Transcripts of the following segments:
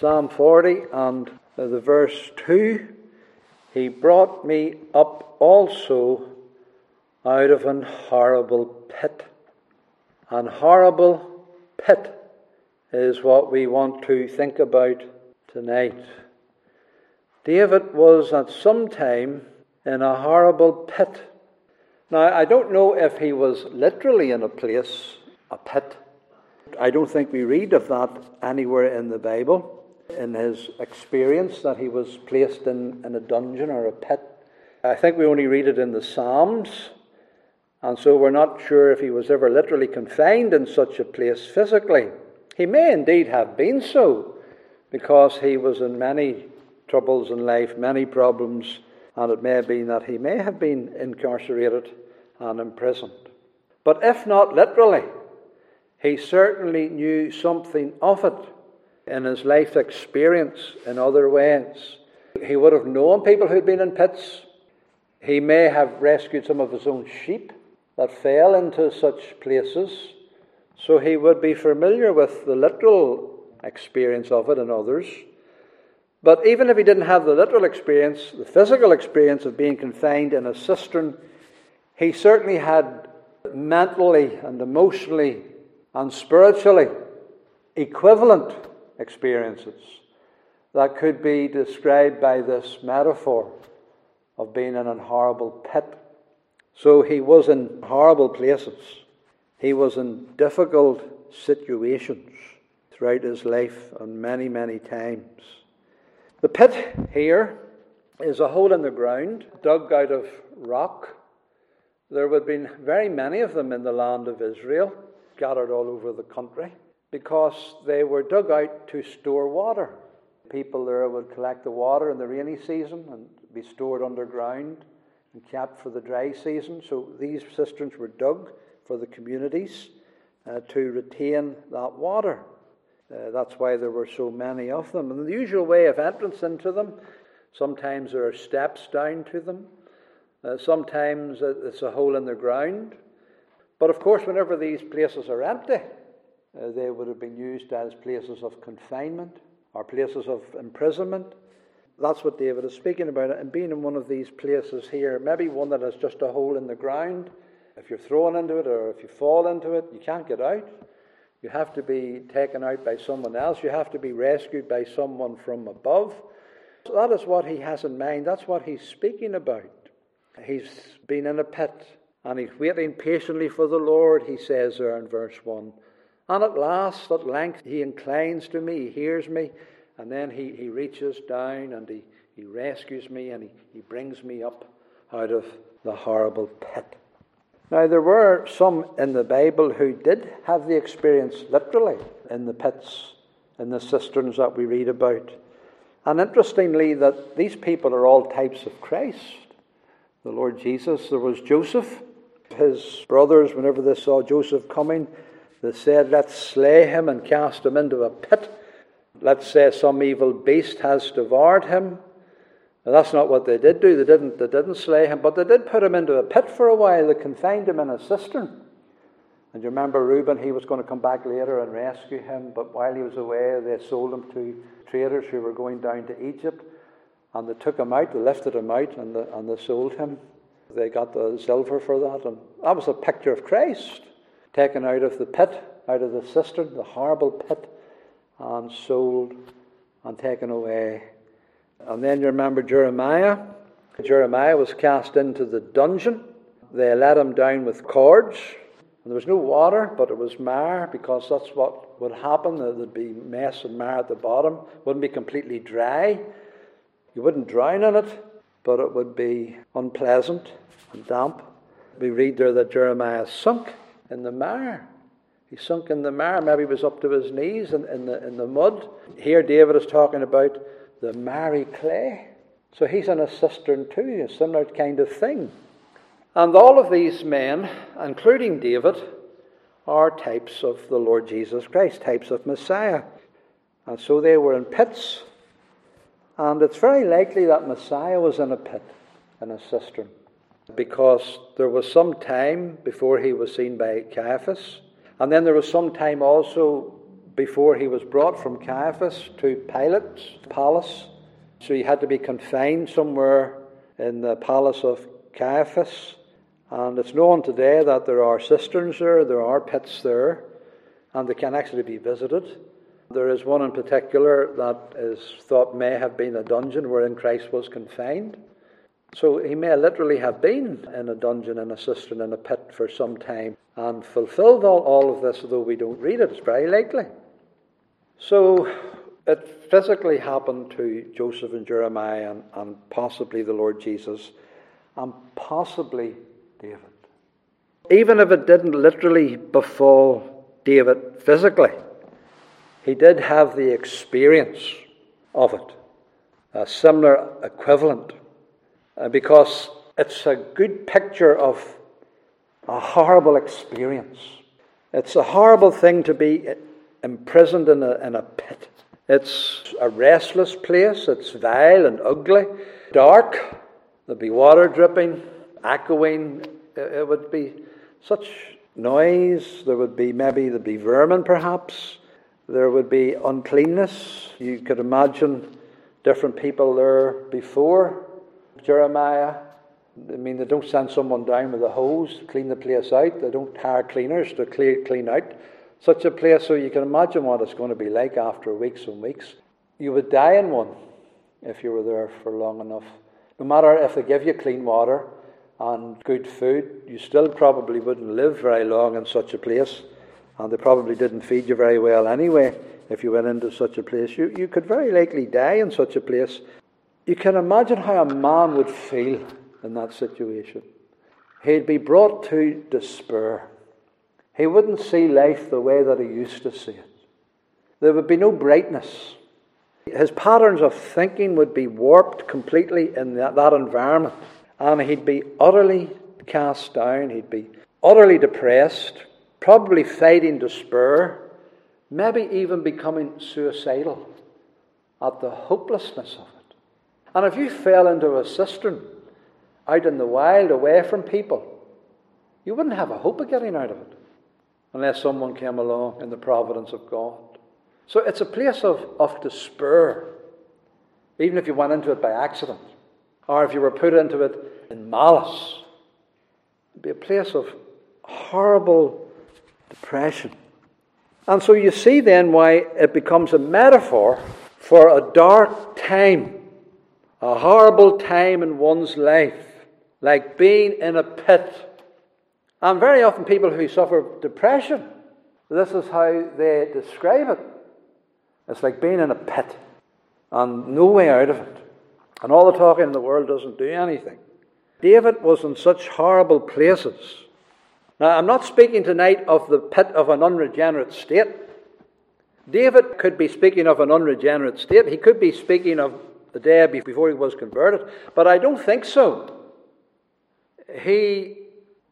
Psalm 40 and the verse 2 He brought me up also out of an horrible pit. An horrible pit is what we want to think about tonight. David was at some time in a horrible pit. Now, I don't know if he was literally in a place, a pit. I don't think we read of that anywhere in the Bible, in his experience that he was placed in, in a dungeon or a pit. I think we only read it in the Psalms, and so we're not sure if he was ever literally confined in such a place physically. He may indeed have been so, because he was in many troubles in life, many problems, and it may have been that he may have been incarcerated and imprisoned. But if not literally, he certainly knew something of it in his life experience in other ways. He would have known people who'd been in pits. He may have rescued some of his own sheep that fell into such places. So he would be familiar with the literal experience of it in others. But even if he didn't have the literal experience, the physical experience of being confined in a cistern, he certainly had mentally and emotionally and spiritually equivalent experiences that could be described by this metaphor of being in a horrible pit. So he was in horrible places. He was in difficult situations throughout his life and many, many times. The pit here is a hole in the ground dug out of rock. There would have been very many of them in the land of Israel, scattered all over the country, because they were dug out to store water. People there would collect the water in the rainy season and be stored underground and kept for the dry season. So these cisterns were dug for the communities uh, to retain that water. Uh, that's why there were so many of them. And the usual way of entrance into them, sometimes there are steps down to them, uh, sometimes it's a hole in the ground. But of course, whenever these places are empty, uh, they would have been used as places of confinement or places of imprisonment. That's what David is speaking about. And being in one of these places here, maybe one that has just a hole in the ground, if you're thrown into it or if you fall into it, you can't get out. You have to be taken out by someone else. You have to be rescued by someone from above. So that is what he has in mind. That's what he's speaking about. He's been in a pit and he's waiting patiently for the Lord, he says there in verse 1. And at last, at length, he inclines to me, he hears me, and then he, he reaches down and he, he rescues me and he, he brings me up out of the horrible pit. Now, there were some in the Bible who did have the experience literally in the pits, in the cisterns that we read about. And interestingly, that these people are all types of Christ. The Lord Jesus, there was Joseph. His brothers, whenever they saw Joseph coming, they said, Let's slay him and cast him into a pit. Let's say some evil beast has devoured him. Now, that's not what they did do. They didn't, they didn't slay him, but they did put him into a pit for a while. They confined him in a cistern. And you remember Reuben, he was going to come back later and rescue him, but while he was away, they sold him to traders who were going down to Egypt. And they took him out, they lifted him out, and and they sold him. They got the silver for that. And that was a picture of Christ, taken out of the pit, out of the cistern, the horrible pit, and sold and taken away and then you remember Jeremiah. Jeremiah was cast into the dungeon. They let him down with cords. And there was no water, but it was mire because that's what would happen. There'd be mess and mire at the bottom. It wouldn't be completely dry. You wouldn't drown in it, but it would be unpleasant and damp. We read there that Jeremiah sunk in the mire. He sunk in the mire. Maybe he was up to his knees in, in, the, in the mud. Here, David is talking about the miry clay. So he's in a cistern too, a similar kind of thing. And all of these men, including David, are types of the Lord Jesus Christ, types of Messiah. And so they were in pits. And it's very likely that Messiah was in a pit, in a cistern, because there was some time before he was seen by Caiaphas. And then there was some time also before he was brought from Caiaphas to Pilate's palace. So he had to be confined somewhere in the palace of Caiaphas. And it's known today that there are cisterns there, there are pits there, and they can actually be visited. There is one in particular that is thought may have been a dungeon wherein Christ was confined. So he may literally have been in a dungeon, in a cistern, in a pit for some time and fulfilled all, all of this, though we don't read it. It's very likely. So it physically happened to Joseph and Jeremiah and, and possibly the Lord Jesus and possibly David. Even if it didn't literally befall David physically, he did have the experience of it, a similar equivalent, uh, because it's a good picture of a horrible experience. It's a horrible thing to be imprisoned in a, in a pit. It's a restless place, it's vile and ugly, dark, there'd be water dripping, echoing, it would be such noise, there would be maybe there'd be vermin perhaps. There would be uncleanness. You could imagine different people there before Jeremiah. I mean, they don't send someone down with a hose to clean the place out. They don't hire cleaners to clean out such a place. So you can imagine what it's going to be like after weeks and weeks. You would die in one if you were there for long enough. No matter if they give you clean water and good food, you still probably wouldn't live very long in such a place and they probably didn't feed you very well anyway if you went into such a place. You, you could very likely die in such a place. You can imagine how a man would feel in that situation. He'd be brought to despair. He wouldn't see life the way that he used to see it. There would be no brightness. His patterns of thinking would be warped completely in that, that environment. And he'd be utterly cast down. He'd be utterly depressed probably fading despair, maybe even becoming suicidal at the hopelessness of it. And if you fell into a cistern out in the wild, away from people, you wouldn't have a hope of getting out of it unless someone came along in the providence of God. So it's a place of, of despair, even if you went into it by accident, or if you were put into it in malice. It'd be a place of horrible depression. And so you see then why it becomes a metaphor for a dark time, a horrible time in one's life, like being in a pit. And very often, people who suffer depression, this is how they describe it. It's like being in a pit and no way out of it. And all the talking in the world doesn't do anything. David was in such horrible places now, I'm not speaking tonight of the pit of an unregenerate state. David could be speaking of an unregenerate state. He could be speaking of the day before he was converted, but I don't think so. He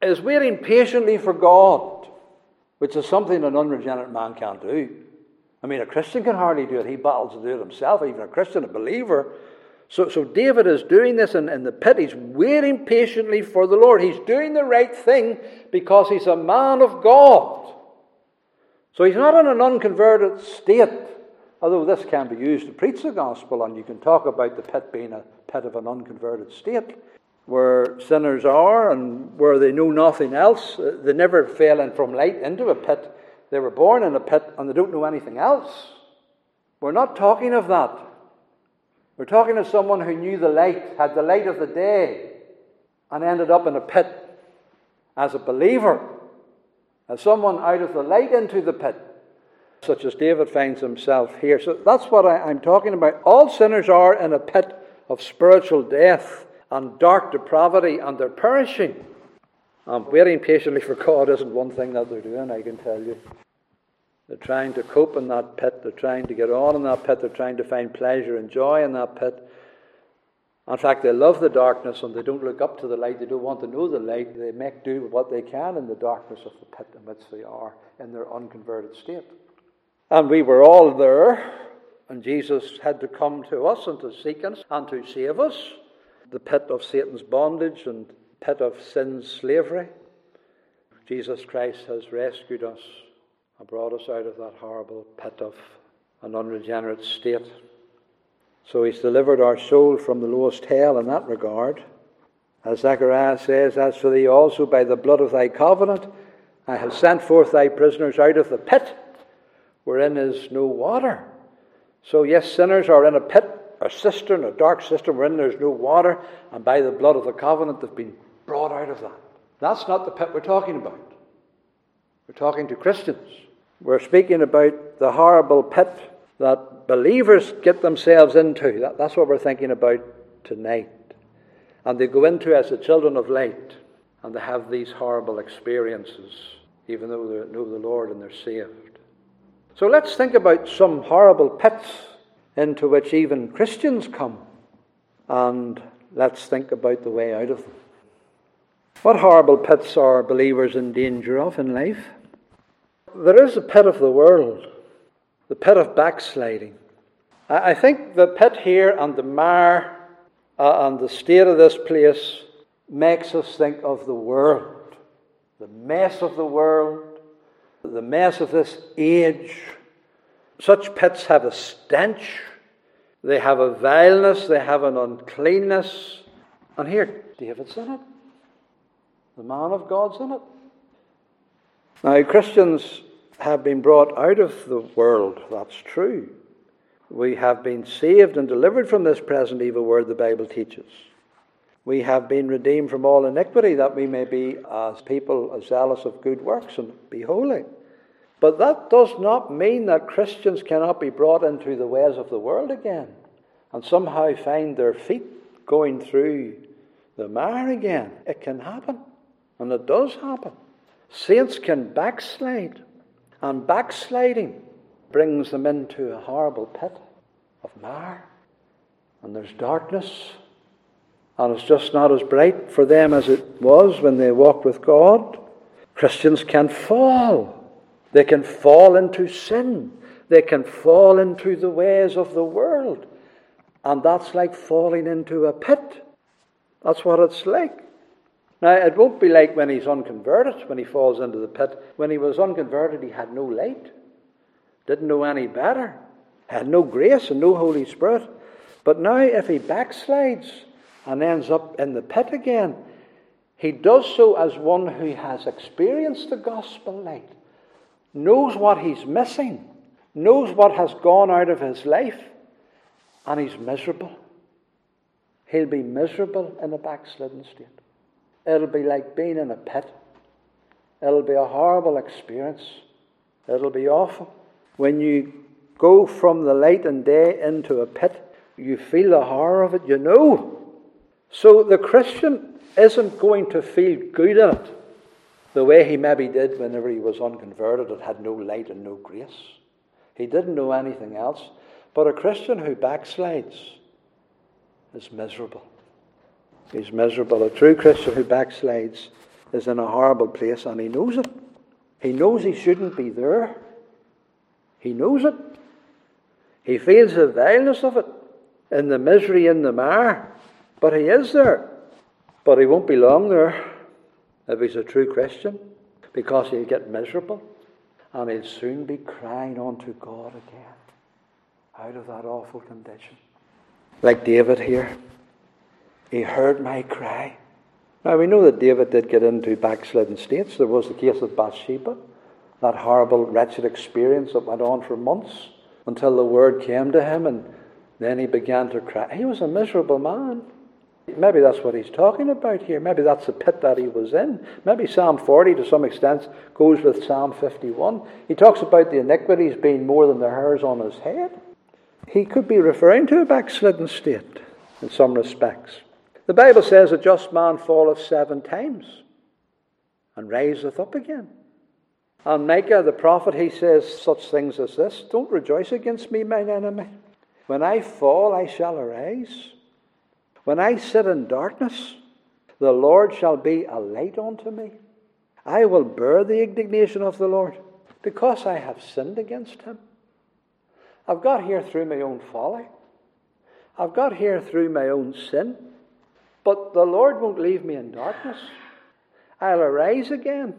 is waiting patiently for God, which is something an unregenerate man can't do. I mean, a Christian can hardly do it. He battles to do it himself. Even a Christian, a believer, so, so David is doing this in, in the pit. He's waiting patiently for the Lord. He's doing the right thing because he's a man of God. So he's not in an unconverted state, although this can be used to preach the gospel, and you can talk about the pit being a pit of an unconverted state, where sinners are and where they know nothing else. Uh, they never fell in from light into a pit. They were born in a pit and they don't know anything else. We're not talking of that. We're talking of someone who knew the light, had the light of the day, and ended up in a pit as a believer, as someone out of the light into the pit, such as David finds himself here. So that's what I, am talking about. All sinners are in a pit of spiritual death and dark depravity, and they're perishing. And waiting patiently for God isn't one thing that they're doing, I can tell you. They're trying to cope in that pit. They're trying to get on in that pit. They're trying to find pleasure and joy in that pit. In fact, they love the darkness and they don't look up to the light. They don't want to know the light. They make do with what they can in the darkness of the pit in which they are in their unconverted state. And we were all there, and Jesus had to come to us and to seek us and to save us. The pit of Satan's bondage and pit of sin's slavery. Jesus Christ has rescued us and brought us out of that horrible pit of an unregenerate state. So he's delivered our soul from the lowest hell in that regard. As Zechariah says, As for thee also, by the blood of thy covenant, I have sent forth thy prisoners out of the pit, wherein is no water. So, yes, sinners are in a pit, a cistern, a dark cistern, wherein there's no water, and by the blood of the covenant, they've been brought out of that. That's not the pit we're talking about. We're talking to Christians. We're speaking about the horrible pit that believers get themselves into. That, that's what we're thinking about tonight. And they go into as the children of light, and they have these horrible experiences, even though they know the Lord and they're saved. So let's think about some horrible pits into which even Christians come, and let's think about the way out of them. What horrible pits are believers in danger of in life? There is a pit of the world, the pit of backsliding. I think the pit here and the mire uh, and the state of this place makes us think of the world, the mess of the world, the mess of this age. Such pits have a stench, they have a vileness, they have an uncleanness. And here, David's in it. The man of God's in it. Now, Christians have been brought out of the world, that's true. We have been saved and delivered from this present evil world, the Bible teaches. We have been redeemed from all iniquity that we may be as people zealous of good works and be holy. But that does not mean that Christians cannot be brought into the ways of the world again and somehow find their feet going through the mire again. It can happen, and it does happen. Saints can backslide, and backsliding brings them into a horrible pit of mire. And there's darkness, and it's just not as bright for them as it was when they walked with God. Christians can fall. They can fall into sin. They can fall into the ways of the world. And that's like falling into a pit. That's what it's like. Now, it won't be like when he's unconverted, when he falls into the pit. When he was unconverted, he had no light, didn't know any better, had no grace and no Holy Spirit. But now, if he backslides and ends up in the pit again, he does so as one who has experienced the gospel light, knows what he's missing, knows what has gone out of his life, and he's miserable. He'll be miserable in a backslidden state. It'll be like being in a pit. It'll be a horrible experience. It'll be awful. When you go from the light and day into a pit, you feel the horror of it, you know. So the Christian isn't going to feel good in it the way he maybe did whenever he was unconverted and had no light and no grace. He didn't know anything else. But a Christian who backslides is miserable. He's miserable. A true Christian who backslides is in a horrible place and he knows it. He knows he shouldn't be there. He knows it. He feels the vileness of it in the misery in the mire. But he is there. But he won't be long there if he's a true Christian because he'll get miserable and he'll soon be crying unto God again out of that awful condition. Like David here. He heard my cry. Now we know that David did get into backslidden states. There was the case of Bathsheba, that horrible, wretched experience that went on for months until the word came to him, and then he began to cry. He was a miserable man. Maybe that's what he's talking about here. Maybe that's the pit that he was in. Maybe Psalm 40, to some extent, goes with Psalm 51. He talks about the iniquities being more than the hairs on his head. He could be referring to a backslidden state in some respects. The Bible says a just man falleth seven times and riseth up again. And Micah the prophet, he says such things as this Don't rejoice against me, mine enemy. When I fall, I shall arise. When I sit in darkness, the Lord shall be a light unto me. I will bear the indignation of the Lord because I have sinned against him. I've got here through my own folly. I've got here through my own sin. But the Lord won't leave me in darkness. I'll arise again.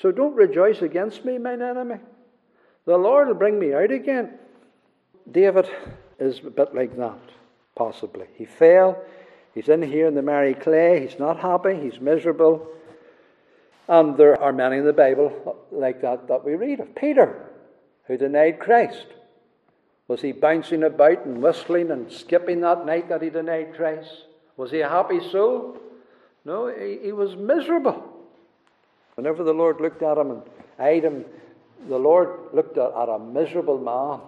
So don't rejoice against me, mine enemy. The Lord will bring me out again. David is a bit like that, possibly. He fell. He's in here in the miry clay. He's not happy. He's miserable. And there are many in the Bible like that that we read of. Peter, who denied Christ. Was he bouncing about and whistling and skipping that night that he denied Christ? Was he a happy soul? No, he, he was miserable. Whenever the Lord looked at him and eyed him, the Lord looked at, at a miserable man.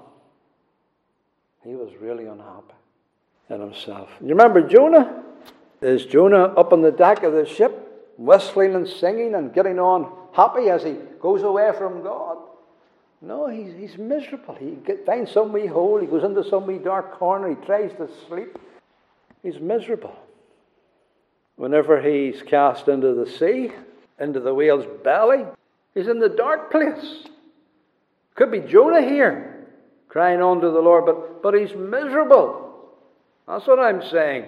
He was really unhappy in himself. You remember Jonah? Is Jonah up on the deck of the ship, whistling and singing and getting on happy as he goes away from God? No, he's, he's miserable. He get, finds some wee hole, he goes into some wee dark corner, he tries to sleep. He's miserable. Whenever he's cast into the sea, into the whale's belly, he's in the dark place. Could be Jonah here, crying on to the Lord, but, but he's miserable. That's what I'm saying.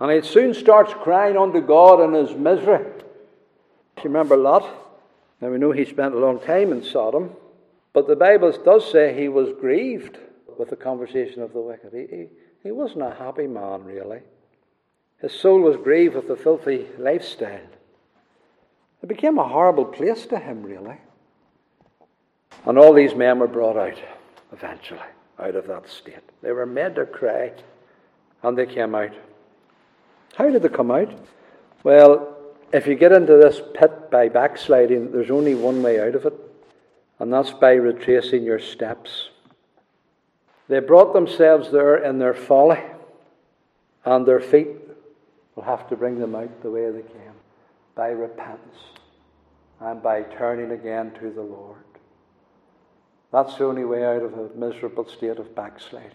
And he soon starts crying unto God in his misery. Do you remember Lot? Now we know he spent a long time in Sodom. But the Bible does say he was grieved with the conversation of the wicked. He, he, he wasn't a happy man, really. His soul was grieved with the filthy lifestyle. It became a horrible place to him, really. And all these men were brought out eventually, out of that state. They were made to cry, and they came out. How did they come out? Well, if you get into this pit by backsliding, there's only one way out of it and that's by retracing your steps. They brought themselves there in their folly, and their feet will have to bring them out the way they came by repentance and by turning again to the Lord. That's the only way out of a miserable state of backsliding,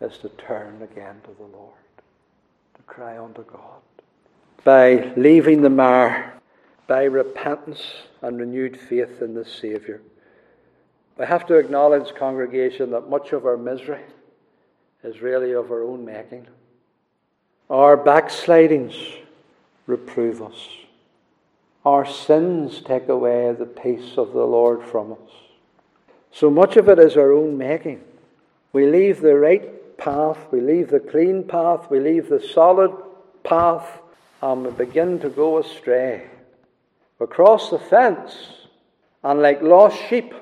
is to turn again to the Lord, to cry unto God. By leaving the mire by repentance and renewed faith in the Saviour. We have to acknowledge, congregation, that much of our misery is really of our own making. Our backslidings reprove us. Our sins take away the peace of the Lord from us. So much of it is our own making. We leave the right path, we leave the clean path, we leave the solid path, and we begin to go astray. We cross the fence, and like lost sheep,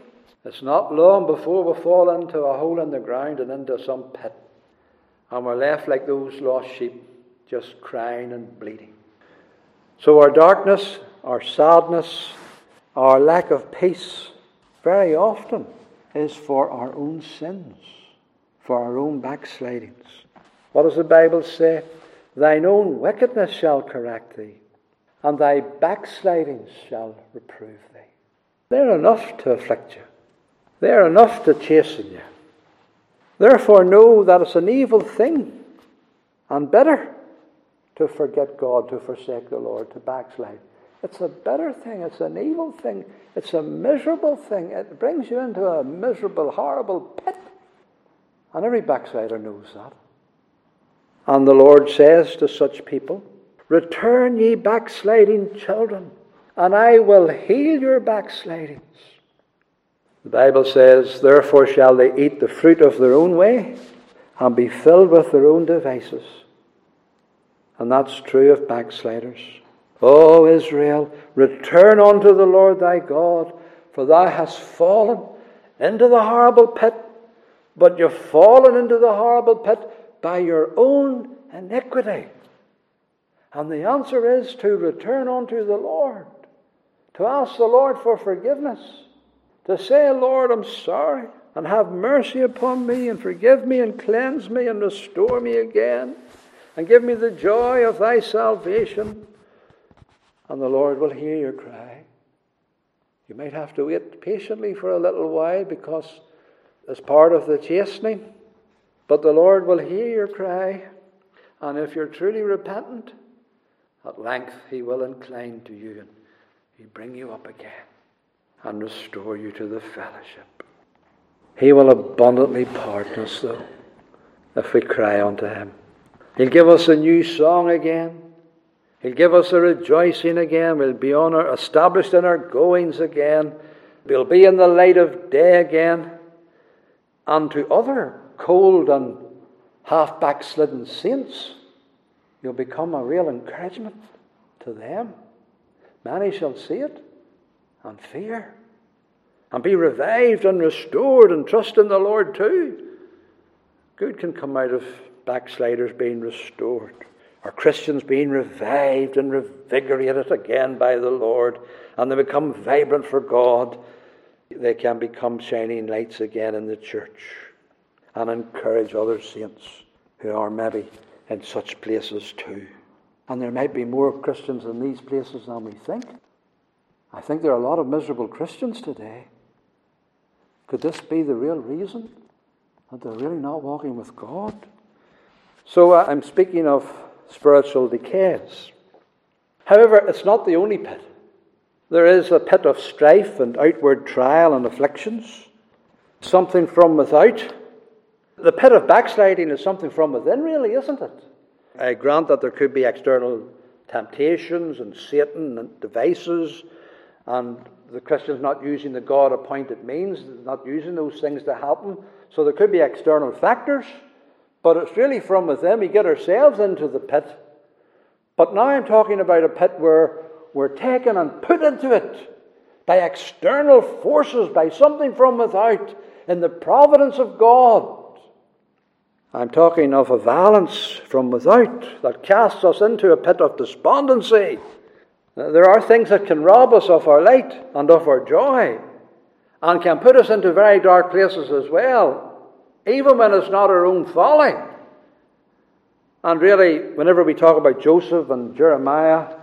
it's not long before we fall into a hole in the ground and into some pit. And we're left like those lost sheep, just crying and bleeding. So our darkness, our sadness, our lack of peace, very often is for our own sins, for our own backslidings. What does the Bible say? Thine own wickedness shall correct thee and thy backslidings shall reprove thee. They're enough to afflict you, they're enough to chasten you. Therefore, know that it's an evil thing and better to forget God, to forsake the Lord, to backslide. It's a better thing. It's an evil thing. It's a miserable thing. It brings you into a miserable, horrible pit. And every backslider knows that. And the Lord says to such people, Return, ye backsliding children, and I will heal your backslidings. The Bible says, Therefore shall they eat the fruit of their own way and be filled with their own devices. And that's true of backsliders. O Israel, return unto the Lord thy God, for thou hast fallen into the horrible pit, but you've fallen into the horrible pit by your own iniquity. And the answer is to return unto the Lord, to ask the Lord for forgiveness, to say, Lord, I'm sorry, and have mercy upon me, and forgive me, and cleanse me, and restore me again, and give me the joy of thy salvation. And the Lord will hear your cry. You might have to wait patiently for a little while because as part of the chastening, but the Lord will hear your cry. And if you're truly repentant, at length he will incline to you and he bring you up again and restore you to the fellowship. He will abundantly pardon us, though, if we cry unto him. He'll give us a new song again. He'll give us a rejoicing again. We'll be on our, established in our goings again. We'll be in the light of day again. And to other cold and half backslidden saints, you'll become a real encouragement to them. Many shall see it and fear and be revived and restored and trust in the Lord too. Good can come out of backsliders being restored, or Christians being revived and revigorated again by the Lord, and they become vibrant for God. They can become shining lights again in the church and encourage other saints who are maybe in such places too. And there might be more Christians in these places than we think. I think there are a lot of miserable Christians today. Could this be the real reason that they're really not walking with God? So uh, I'm speaking of spiritual decays. However, it's not the only pit. There is a pit of strife and outward trial and afflictions, something from without. The pit of backsliding is something from within, really, isn't it? I grant that there could be external temptations and Satan and devices, and the Christian's not using the God appointed means, not using those things to help him. So there could be external factors, but it's really from within. We get ourselves into the pit. But now I'm talking about a pit where we're taken and put into it by external forces, by something from without, in the providence of God. I'm talking of a violence from without that casts us into a pit of despondency. Uh, there are things that can rob us of our light and of our joy and can put us into very dark places as well, even when it's not our own folly. And really, whenever we talk about Joseph and Jeremiah,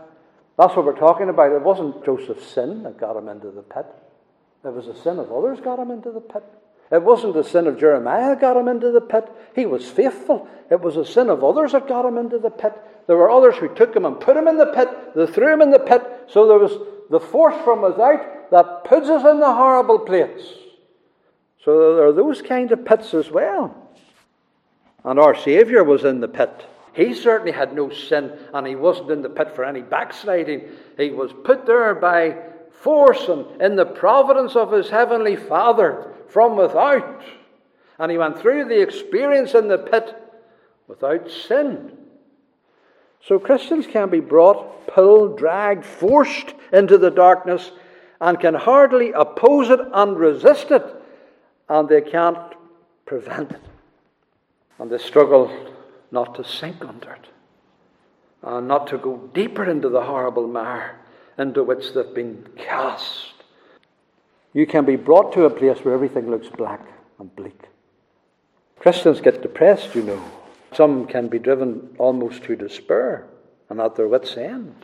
that's what we're talking about. It wasn't Joseph's sin that got him into the pit, it was the sin of others got him into the pit. It wasn't the sin of Jeremiah that got him into the pit. He was faithful. It was the sin of others that got him into the pit. There were others who took him and put him in the pit. They threw him in the pit. So there was the force from without that puts us in the horrible place. So there are those kind of pits as well. And our Saviour was in the pit. He certainly had no sin, and he wasn't in the pit for any backsliding. He was put there by force and in the providence of his heavenly Father from without. And he went through the experience in the pit without sin. So Christians can be brought, pulled, dragged, forced into the darkness and can hardly oppose it and resist it, and they can't prevent it. And they struggle not to sink under it and not to go deeper into the horrible mire into which they've been cast. You can be brought to a place where everything looks black and bleak. Christians get depressed, you know. Some can be driven almost to despair and at their wits' end.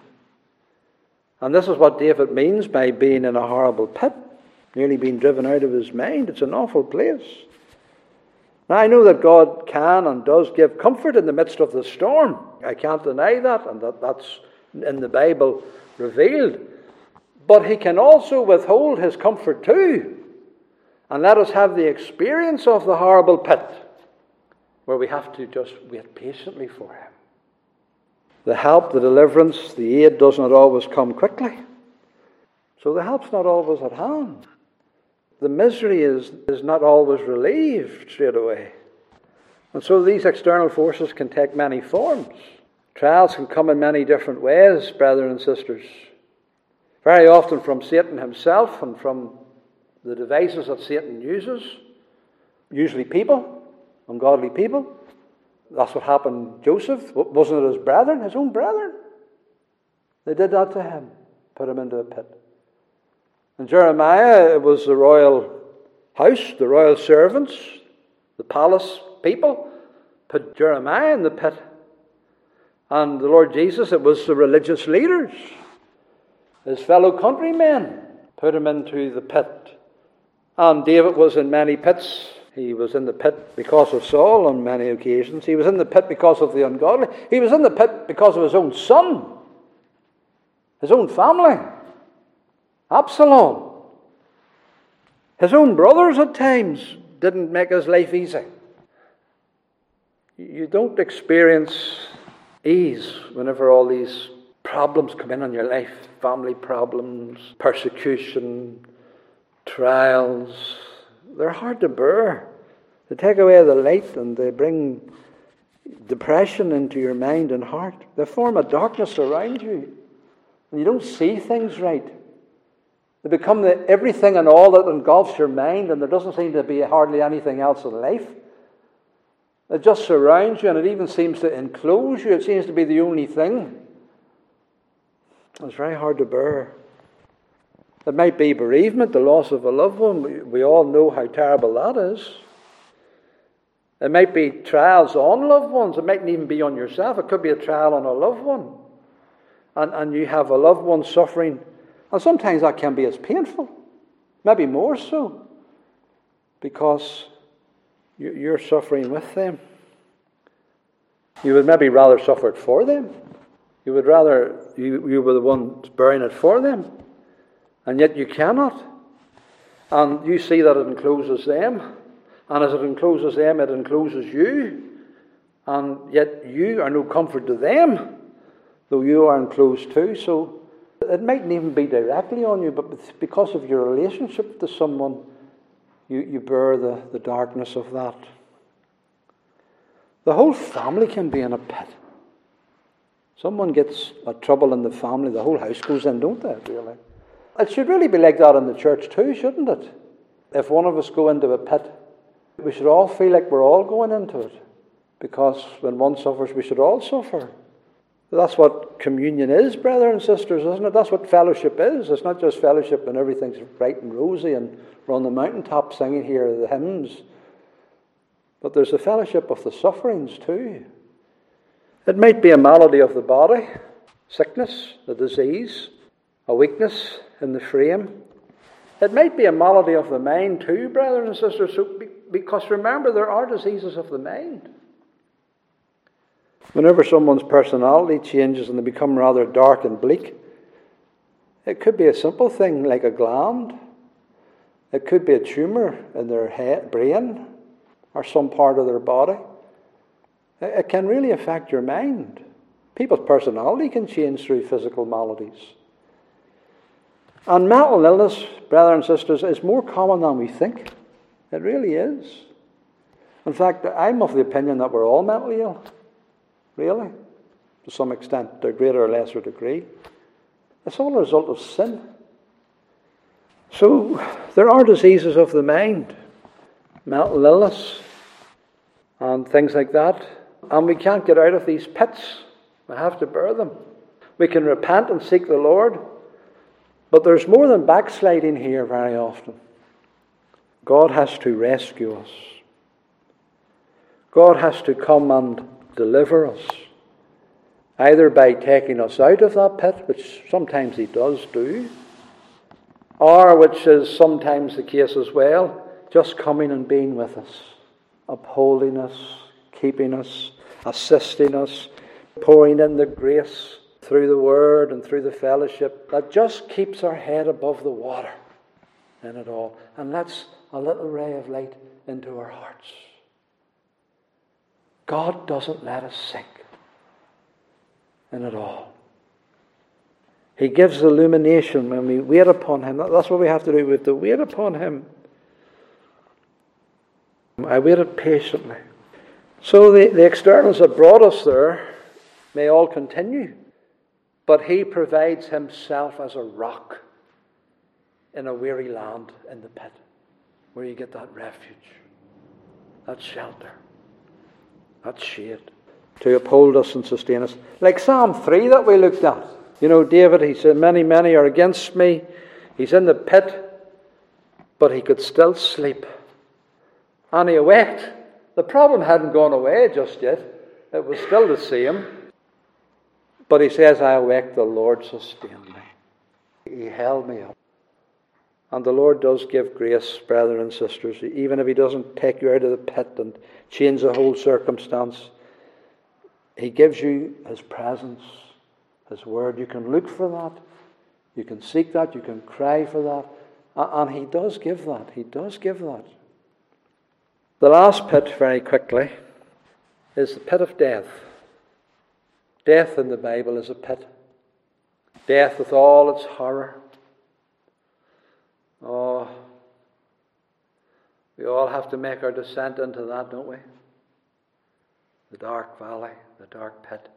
And this is what David means by being in a horrible pit, nearly being driven out of his mind. It's an awful place. Now, I know that God can and does give comfort in the midst of the storm. I can't deny that, and that, that's in the Bible revealed. But He can also withhold His comfort too, and let us have the experience of the horrible pit where we have to just wait patiently for Him. The help, the deliverance, the aid does not always come quickly. So the help's not always at hand. The misery is, is not always relieved straight away. And so these external forces can take many forms. Trials can come in many different ways, brothers and sisters. Very often from Satan himself and from the devices that Satan uses, usually people, ungodly people. That's what happened Joseph. Wasn't it his brethren, his own brethren? They did that to him, put him into a pit. And Jeremiah, it was the royal house, the royal servants, the palace people, put Jeremiah in the pit. And the Lord Jesus, it was the religious leaders, his fellow countrymen, put him into the pit. And David was in many pits. He was in the pit because of Saul on many occasions. He was in the pit because of the ungodly. He was in the pit because of his own son, his own family, Absalom. His own brothers at times didn't make his life easy. You don't experience ease whenever all these problems come in on your life family problems, persecution, trials, they're hard to bear. They take away the light and they bring depression into your mind and heart. They form a darkness around you. And you don't see things right. They become the everything and all that engulfs your mind, and there doesn't seem to be hardly anything else in life. It just surrounds you, and it even seems to enclose you. It seems to be the only thing. It's very hard to bear. It might be bereavement, the loss of a loved one. We, all know how terrible that is. It might be trials on loved ones. It mightn't even be on yourself. It could be a trial on a loved one. And, and you have a loved one suffering. And sometimes that can be as painful, maybe more so, because you're suffering with them. You would maybe rather suffer it for them. You would rather you, you were the one bearing it for them. And yet you cannot. And you see that it encloses them. And as it encloses them, it encloses you. And yet you are no comfort to them, though you are enclosed too. So it mightn't even be directly on you, but because of your relationship to someone, you, you bear the, the darkness of that. The whole family can be in a pit. Someone gets a trouble in the family, the whole house goes in, don't they, really? It should really be like that in the church too, shouldn't it? If one of us go into a pit, we should all feel like we're all going into it. Because when one suffers, we should all suffer. That's what communion is, brothers and sisters, isn't it? That's what fellowship is. It's not just fellowship when everything's bright and rosy and we're on the mountaintop singing here the hymns. But there's a fellowship of the sufferings too. It might be a malady of the body, sickness, a disease, a weakness in the frame. It might be a malady of the mind too, brothers and sisters, so, because remember, there are diseases of the mind. Whenever someone's personality changes and they become rather dark and bleak, it could be a simple thing like a gland. It could be a tumour in their head, brain or some part of their body. It can really affect your mind. People's personality can change through physical maladies. And mental illness, brothers and sisters, is more common than we think. It really is. In fact, I'm of the opinion that we're all mentally ill. Really. To some extent, to a greater or lesser degree. It's all a result of sin. So, there are diseases of the mind, mental illness, and things like that. And we can't get out of these pits. We have to bear them. We can repent and seek the Lord. But there's more than backsliding here very often. God has to rescue us. God has to come and deliver us. Either by taking us out of that pit, which sometimes He does do, or, which is sometimes the case as well, just coming and being with us, upholding us, keeping us, assisting us, pouring in the grace through the Word and through the fellowship that just keeps our head above the water in it all and lets a little ray of light into our hearts. God doesn't let us sink in it all. He gives illumination when we wait upon Him. That's what we have to do. We have to wait upon Him. I waited patiently. So the, the externals that brought us there may all continue. But he provides himself as a rock in a weary land in the pit where you get that refuge, that shelter, that shade to uphold us and sustain us. Like Psalm 3 that we looked at. You know, David, he said, Many, many are against me. He's in the pit, but he could still sleep. And he awaked. The problem hadn't gone away just yet, it was still the same. But he says, I awake, the Lord sustained me. He held me up. And the Lord does give grace, brethren and sisters, even if He doesn't take you out of the pit and change the whole circumstance. He gives you His presence, His word. You can look for that. You can seek that. You can cry for that. And He does give that. He does give that. The last pit, very quickly, is the pit of death. Death in the Bible is a pit. Death with all its horror. We all have to make our descent into that, don't we? The dark valley, the dark pit.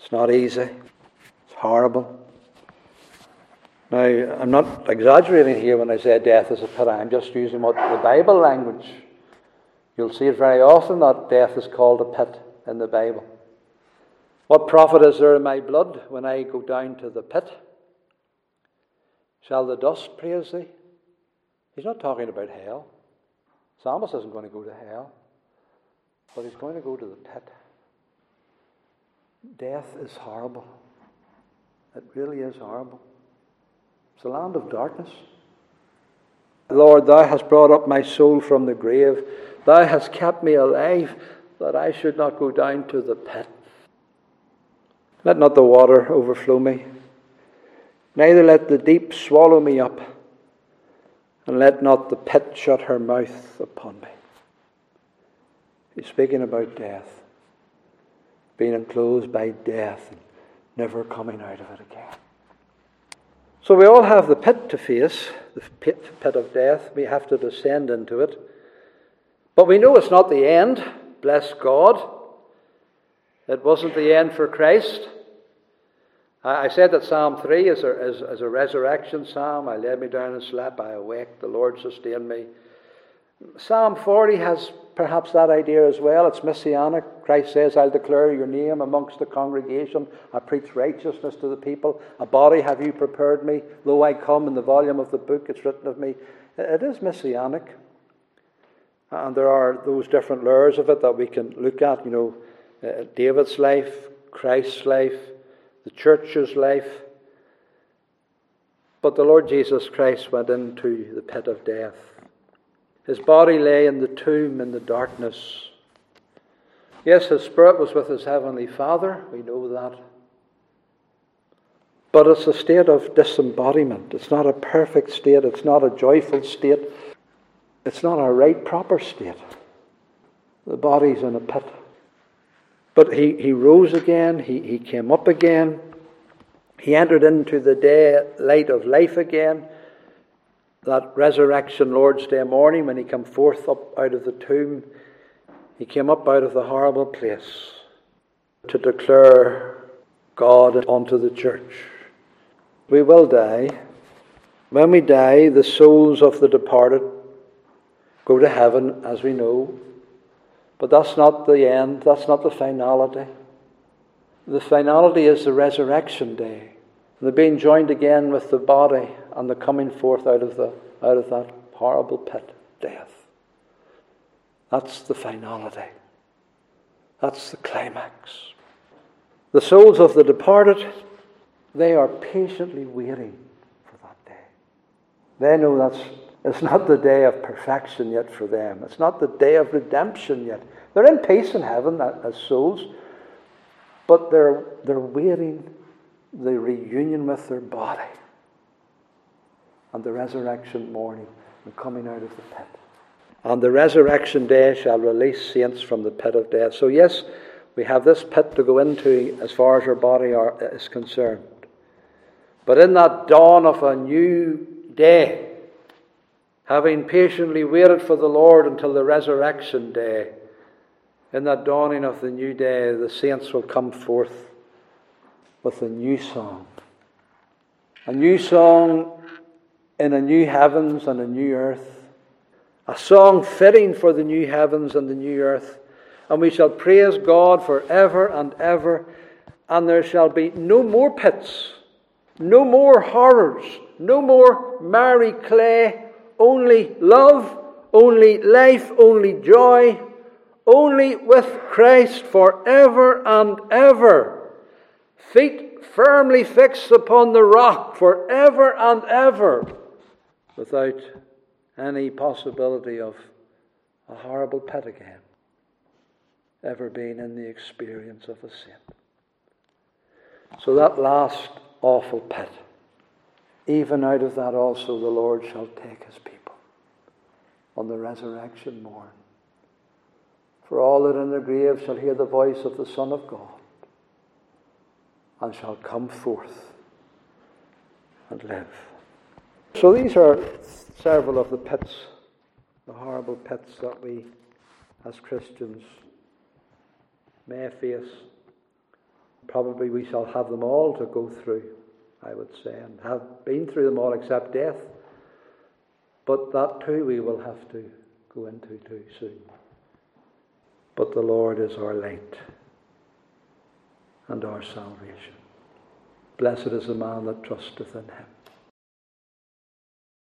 It's not easy. It's horrible. Now, I'm not exaggerating here when I say death is a pit. I'm just using what the Bible language. You'll see it very often that death is called a pit in the Bible. What profit is there in my blood when I go down to the pit? Shall the dust praise thee? He's not talking about hell. Psalmist isn't going to go to hell, but he's going to go to the pit. Death is horrible. It really is horrible. It's a land of darkness. Lord, thou hast brought up my soul from the grave. Thou hast kept me alive that I should not go down to the pit. Let not the water overflow me, neither let the deep swallow me up, and let not the pit shut her mouth upon me. He's speaking about death, being enclosed by death and never coming out of it again. So we all have the pit to face, the pit, pit of death. We have to descend into it. But we know it's not the end. Bless God. It wasn't the end for Christ. I said that Psalm 3 is a, is, is a resurrection psalm. I laid me down and slept. I awake. The Lord sustained me. Psalm 40 has perhaps that idea as well. It's messianic. Christ says, I'll declare your name amongst the congregation. I preach righteousness to the people. A body have you prepared me. Lo, I come in the volume of the book, it's written of me. It is messianic. And there are those different layers of it that we can look at. You know, uh, David's life, Christ's life, the church's life. But the Lord Jesus Christ went into the pit of death. His body lay in the tomb in the darkness. Yes, his spirit was with his heavenly Father. We know that. But it's a state of disembodiment. It's not a perfect state. It's not a joyful state. It's not a right, proper state. The body's in a pit. But he, he rose again, he, he came up again, he entered into the day light of life again. That resurrection Lord's Day morning when he came forth up out of the tomb, he came up out of the horrible place to declare God unto the church. We will die. When we die, the souls of the departed go to heaven, as we know. But that's not the end, that's not the finality. The finality is the resurrection day. The being joined again with the body and the coming forth out of, the, out of that horrible pit, death. That's the finality. That's the climax. The souls of the departed, they are patiently waiting for that day. They know that's it's not the day of perfection yet for them. It's not the day of redemption yet. They're in peace in heaven as souls, but they're, they're waiting the reunion with their body and the resurrection morning and coming out of the pit. On the resurrection day shall release saints from the pit of death. So, yes, we have this pit to go into as far as our body are, is concerned. But in that dawn of a new day, having patiently waited for the Lord until the resurrection day, in that dawning of the new day, the saints will come forth with a new song. A new song in a new heavens and a new earth. A song fitting for the new heavens and the new earth. And we shall praise God for ever and ever. And there shall be no more pits, no more horrors, no more miry clay only love, only life, only joy, only with Christ forever and ever. Feet firmly fixed upon the rock forever and ever, without any possibility of a horrible pit again ever being in the experience of a sin. So that last awful pit even out of that also the Lord shall take his people on the resurrection morn. For all that are in their graves shall hear the voice of the Son of God and shall come forth and live. So these are several of the pits, the horrible pits that we as Christians may face. Probably we shall have them all to go through, I would say, and have been through them all except death. But that too we will have to go into too soon. But the Lord is our light and our salvation. Blessed is the man that trusteth in him.